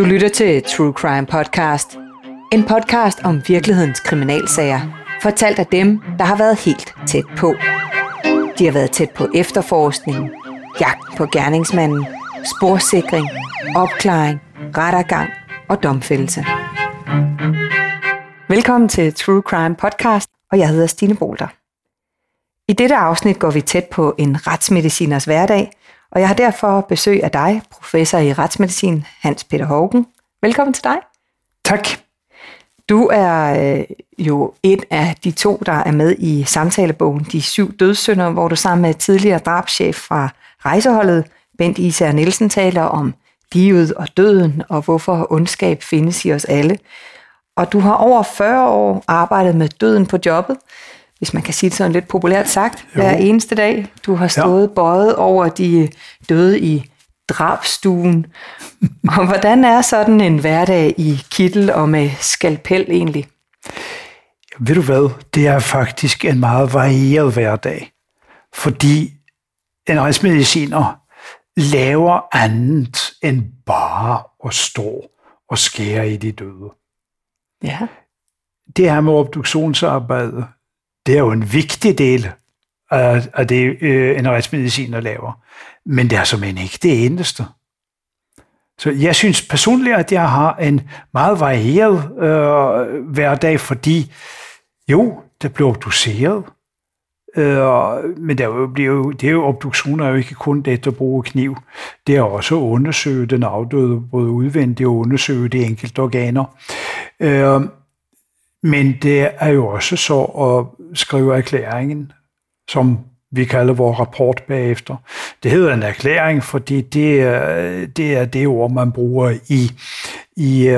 Du lytter til True Crime Podcast. En podcast om virkelighedens kriminalsager. Fortalt af dem, der har været helt tæt på. De har været tæt på efterforskningen, jagt på gerningsmanden, sporsikring, opklaring, rettergang og domfældelse. Velkommen til True Crime Podcast, og jeg hedder Stine Bolter. I dette afsnit går vi tæt på en retsmediciners hverdag, og jeg har derfor besøg af dig, professor i retsmedicin, Hans Peter Hågen. Velkommen til dig. Tak. Du er øh, jo et af de to, der er med i samtalebogen De syv dødssynder, hvor du sammen med tidligere drabschef fra rejseholdet, Bent Især Nielsen, taler om livet og døden, og hvorfor ondskab findes i os alle. Og du har over 40 år arbejdet med døden på jobbet, hvis man kan sige det sådan lidt populært sagt, jo. hver eneste dag. Du har stået ja. bøjet over de døde i drabstuen. og hvordan er sådan en hverdag i kittel og med skalpel egentlig? Ved du hvad, det er faktisk en meget varieret hverdag. Fordi en retsmediciner laver andet end bare at stå og skære i de døde. Ja. Det her med obduktionsarbejde, det er jo en vigtig del af, af det, øh, en retsmediciner laver. Men det er som en ikke det eneste. Så jeg synes personligt, at jeg har en meget varieret øh, hverdag, fordi jo, det bliver obduceret, øh, men der jo, bliver jo, det er jo obduktioner er jo ikke kun det at bruge kniv. Det er også at undersøge den afdøde, både udvendigt og undersøge de enkelte organer. Øh, men det er jo også så at skrive erklæringen, som vi kalder vores rapport bagefter. Det hedder en erklæring, fordi det er det, er det ord, man bruger i, i uh,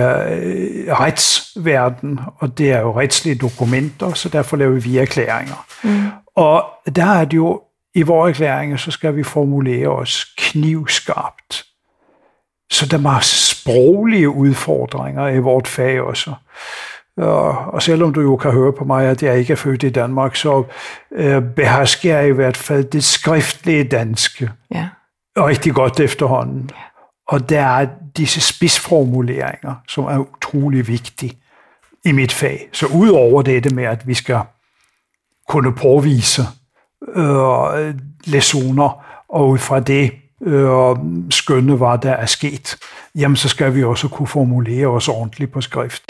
retsverden, og det er jo retslige dokumenter, så derfor laver vi erklæringer. Mm. Og der er det jo, i vores erklæringer, så skal vi formulere os knivskarpt. Så der er sproglige udfordringer i vort fag også. Og selvom du jo kan høre på mig, at jeg ikke er født i Danmark, så øh, behersker jeg i hvert fald det skriftlige danske ja. rigtig godt efterhånden. Ja. Og der er disse spidsformuleringer, som er utrolig vigtige i mit fag. Så udover det med, at vi skal kunne påvise øh, lesoner, og ud fra det øh, skønne, hvad der er sket, jamen så skal vi også kunne formulere os ordentligt på skrift.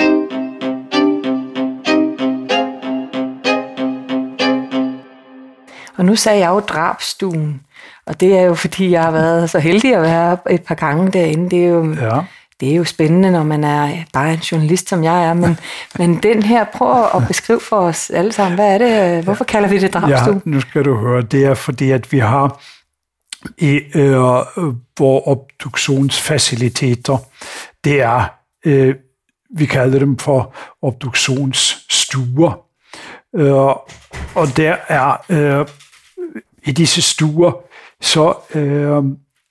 Og nu sagde jeg jo drabstuen, og det er jo fordi, jeg har været så heldig at være et par gange derinde. Det er jo, ja. det er jo spændende, når man er bare en journalist, som jeg er. Men, men den her, prøv at beskrive for os alle sammen, hvad er det? Hvorfor kalder vi det drabstue? Ja, nu skal du høre. Det er fordi, at vi har i øh, vores obduktionsfaciliteter, det er, øh, vi kalder dem for obduktionsstuer. Øh, og der er øh, i disse stuer, så øh,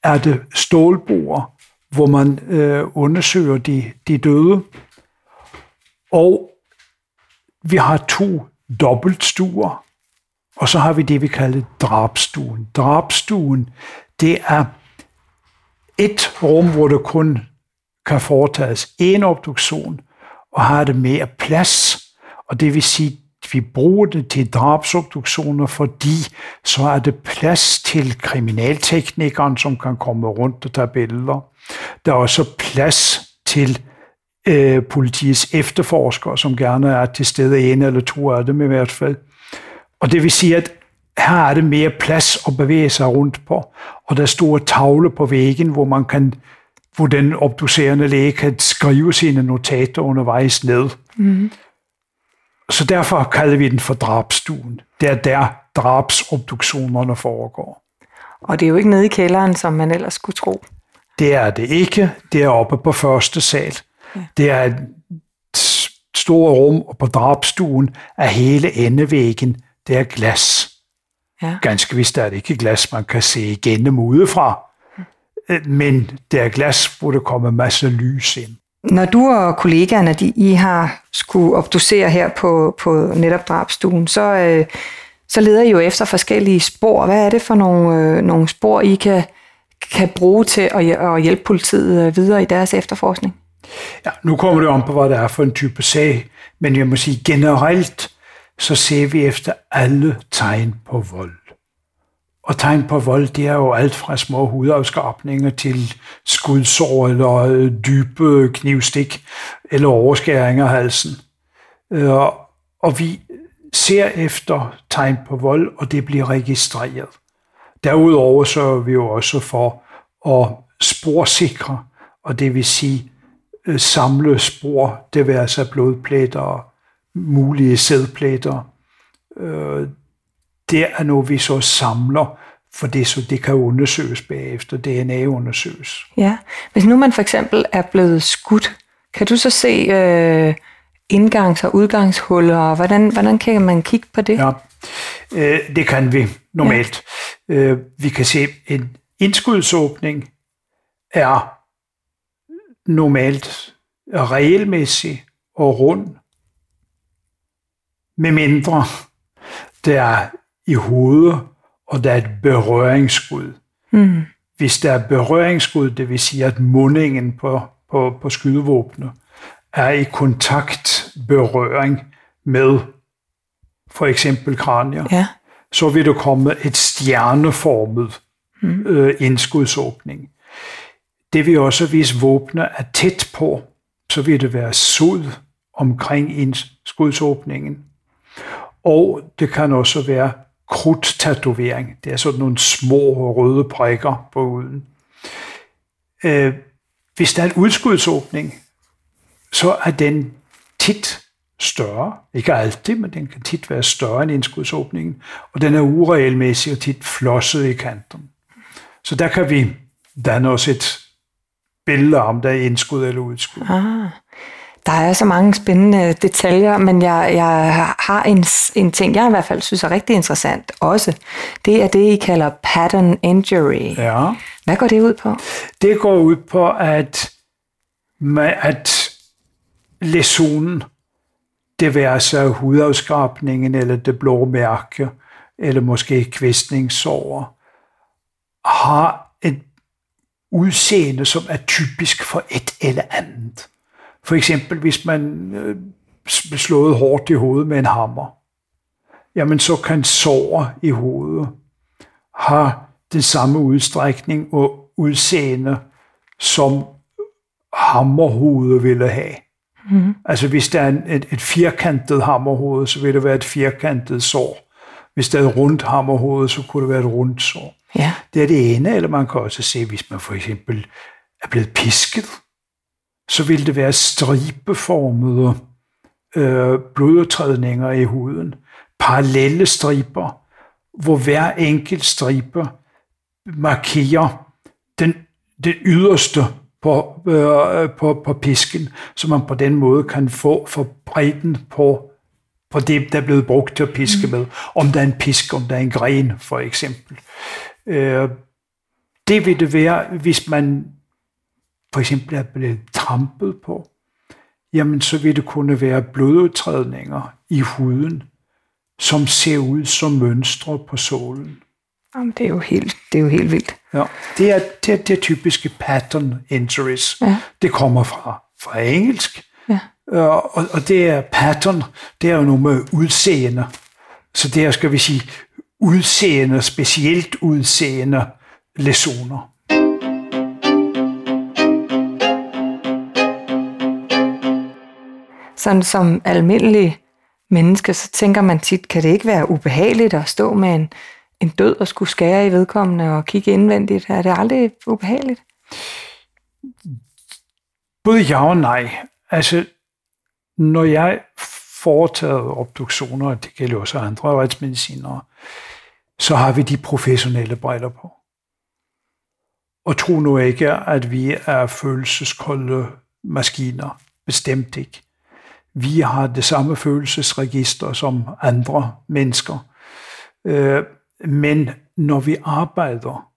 er det stålbord, hvor man øh, undersøger de, de døde. Og vi har to dobbeltstuer, og så har vi det, vi kalder drabstuen. Drabstuen, det er et rum, hvor der kun kan foretages en obduktion, og har det mere plads. Og det vil sige, vi bruger det til drabsobduktioner, fordi så er det plads til kriminalteknikeren, som kan komme rundt og tage billeder. Der er også plads til øh, politiets efterforskere, som gerne er til stede en eller to af dem i hvert fald. Og det vil sige, at her er det mere plads at bevæge sig rundt på, og der er store tavle på væggen, hvor man kan hvor den obducerende læge kan skrive sine notater undervejs ned. Mm. Så derfor kalder vi den for drabstuen. Det er der drabsobduktionerne foregår. Og det er jo ikke nede i kælderen, som man ellers skulle tro. Det er det ikke. Det er oppe på første sal. Ja. Det er et stort rum, og på drabstuen er hele endevæggen, det er glas. Ja. Ganske vist er det ikke glas, man kan se igennem udefra, men det er glas, hvor der kommer masser lys ind. Når du og kollegaerne, de, I har skulle obducere her på, på netop drabstuen, så, øh, så leder I jo efter forskellige spor. Hvad er det for nogle, øh, nogle spor, I kan, kan bruge til at, at hjælpe politiet øh, videre i deres efterforskning? Ja, nu kommer det om på, hvad det er for en type sag, men jeg må sige generelt, så ser vi efter alle tegn på vold. Og tegn på vold, det er jo alt fra små hudafskrabninger til skudsår eller øh, dybe øh, knivstik eller overskæringer af halsen. Øh, og vi ser efter tegn på vold, og det bliver registreret. Derudover så vi jo også for at sporsikre, og det vil sige samle spor, det vil altså blodpletter, mulige sædpletter. Det er noget, vi så samler, for det, så det kan undersøges bagefter, DNA undersøges. Ja, hvis nu man for eksempel er blevet skudt, kan du så se øh, indgangs- og udgangshuller, og hvordan, hvordan kan man kigge på det? Ja, øh, det kan vi normalt. Ja. Øh, vi kan se, en indskudsåbning er normalt regelmæssig og rund, med mindre der er i hovedet, og der er et berøringsskud. Mm. Hvis der er berøringsskud, det vil sige, at mundingen på, på, på skydevåbnet er i kontakt, berøring med for eksempel kranier, ja. så vil der komme et stjerneformet mm. øh, indskudsåbning. Det vil også, hvis våbnet er tæt på, så vil det være sod omkring indskudsåbningen. Og det kan også være krudtatovering. Det er sådan nogle små røde prikker på uden. Øh, hvis der er en udskudsåbning, så er den tit større. Ikke altid, men den kan tit være større end indskudsåbningen. Og den er uregelmæssig og tit flosset i kanten. Så der kan vi danne os et billede om, der er indskud eller udskud. Ah. Der er så mange spændende detaljer, men jeg, jeg har en, en ting, jeg i hvert fald synes er rigtig interessant også. Det er det, I kalder pattern injury. Ja. Hvad går det ud på? Det går ud på, at, at læsionen, det være sig hudafskrabningen, eller det blå mærke, eller måske kvistningssår, har et udseende, som er typisk for et eller andet. For eksempel, hvis man øh, bliver slået hårdt i hovedet med en hammer, jamen så kan sår i hovedet have den samme udstrækning og udseende, som hammerhovedet ville have. Mm. Altså hvis der er et, et firkantet hammerhoved, så vil det være et firkantet sår. Hvis der er et rundt hammerhoved, så kunne det være et rundt sår. Ja. Det er det ene, eller man kan også se, hvis man for eksempel er blevet pisket, så vil det være stribeformede øh, blodudtrædninger i huden. Parallelle striber, hvor hver enkelt stribe markerer den, den yderste på, øh, på, på pisken, så man på den måde kan få for bredden på, på det, der er blevet brugt til at piske mm. med. Om der er en pisk, om der er en gren, for eksempel. Øh, det vil det være, hvis man for eksempel er blevet trampet på, jamen så vil det kunne være blodudtrædninger i huden, som ser ud som mønstre på solen. Jamen, det er jo helt, det er jo helt vildt. Ja, det er det, er det typiske pattern injuries. Ja. Det kommer fra, fra engelsk. Ja. Og, og det er pattern, det er jo noget med udseende. Så det er, skal vi sige, udseende, specielt udseende lesioner. Sådan som almindelig menneske, så tænker man tit, kan det ikke være ubehageligt at stå med en, en død og skulle skære i vedkommende og kigge indvendigt? Er det aldrig ubehageligt? Både ja og nej. Altså, når jeg foretaget obduktioner, og det gælder også andre retsmedicinere, så har vi de professionelle briller på. Og tro nu ikke, at vi er følelseskolde maskiner. Bestemt ikke. Vi har det samme følelsesregister som andre mennesker. Øh, men når vi arbejder,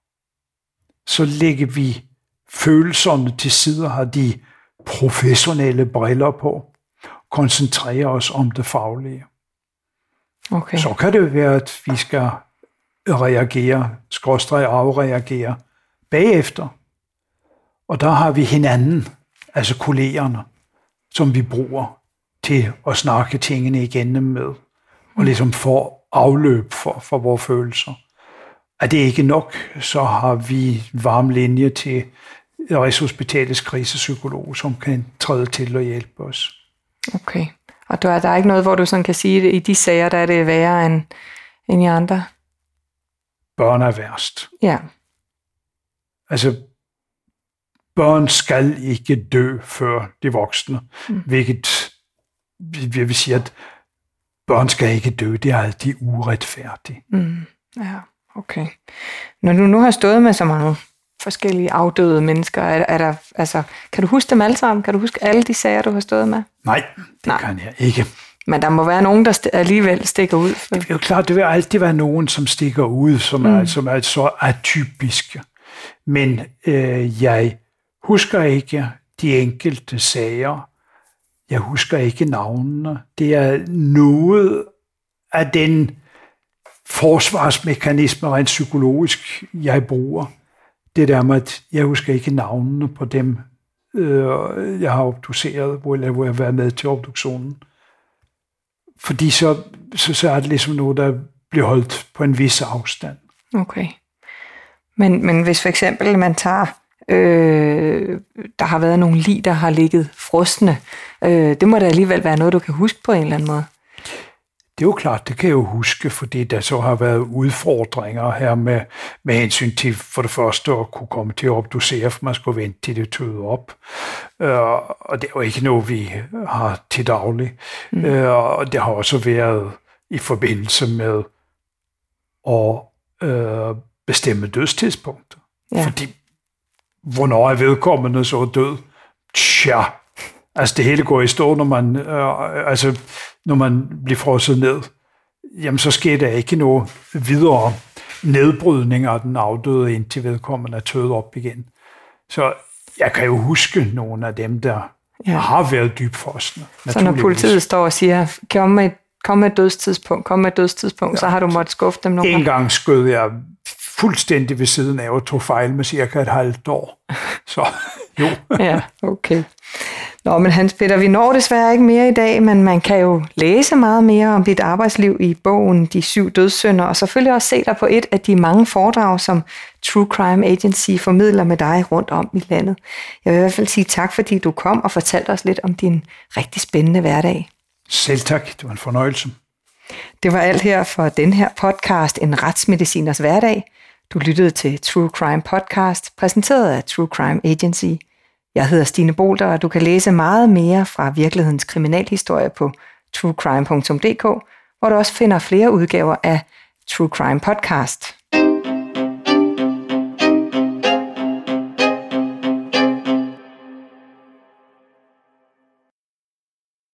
så lægger vi følelserne til side har de professionelle briller på, koncentrerer os om det faglige. Okay. Så kan det være, at vi skal reagere, skråstrej afreagere bagefter. Og der har vi hinanden altså kollegerne, som vi bruger til at snakke tingene igennem med, og ligesom få afløb for, for vores følelser. Er det ikke nok, så har vi varm linje til Rigshospitalets krisepsykolog, som kan træde til og hjælpe os. Okay. Og der er, der er ikke noget, hvor du sådan kan sige, at i de sager, der er det værre end, end i andre? Børn er værst. Ja. Altså, børn skal ikke dø før de voksne, mm. hvilket jeg vil sige, at børn skal ikke dø. Det er altid uretfærdigt. Mm. Ja, okay. Når du nu har stået med så mange forskellige afdøde mennesker, er, er der, altså, kan du huske dem alle sammen? Kan du huske alle de sager, du har stået med? Nej, det Nej. kan jeg ikke. Men der må være nogen, der st- alligevel stikker ud. For... Det er jo klart, det vil altid være nogen, som stikker ud, som, mm. er, som er så atypiske. Men øh, jeg husker ikke de enkelte sager. Jeg husker ikke navnene. Det er noget af den forsvarsmekanisme rent psykologisk, jeg bruger. Det der med, at jeg husker ikke navnene på dem, øh, jeg har obduceret, hvor jeg, hvor jeg har været med til obduktionen. Fordi så, så, så er det ligesom noget, der bliver holdt på en vis afstand. Okay. Men, men hvis for eksempel man tager, øh, der har været nogle lig, der har ligget frostende, øh, det må da alligevel være noget, du kan huske på en eller anden måde. Det er jo klart, det kan jeg jo huske, fordi der så har været udfordringer her med, med hensyn til for det første at kunne komme til at obducere, for man skulle vente til det tøde op. Uh, og det er jo ikke noget, vi har til daglig. Mm. Uh, og det har også været i forbindelse med at uh, bestemme dødstidspunkter. Ja. Fordi hvornår er vedkommende så død? Tja, altså det hele går i stå, når man, uh, altså når man bliver frosset ned, jamen så sker der ikke noget videre nedbrydning af den afdøde, indtil vedkommende er tøet op igen. Så jeg kan jo huske nogle af dem, der ja. har været dybfrosne. Så når politiet står og siger, kom med, kom med et dødstidspunkt, kom med et dødstidspunkt, ja. så har du måttet skuffe dem nogle En gang skød jeg fuldstændig ved siden af og tog fejl med cirka et halvt år. Så jo. ja, okay. Nå, men Hans Peter, vi når desværre ikke mere i dag, men man kan jo læse meget mere om dit arbejdsliv i bogen De syv dødssynder, og selvfølgelig også se dig på et af de mange foredrag, som True Crime Agency formidler med dig rundt om i landet. Jeg vil i hvert fald sige tak, fordi du kom og fortalte os lidt om din rigtig spændende hverdag. Selv tak, det var en fornøjelse. Det var alt her for den her podcast, En retsmediciners hverdag. Du lyttede til True Crime Podcast, præsenteret af True Crime Agency – jeg hedder Stine Bolter, og du kan læse meget mere fra virkelighedens kriminalhistorie på truecrime.dk, hvor du også finder flere udgaver af True Crime Podcast.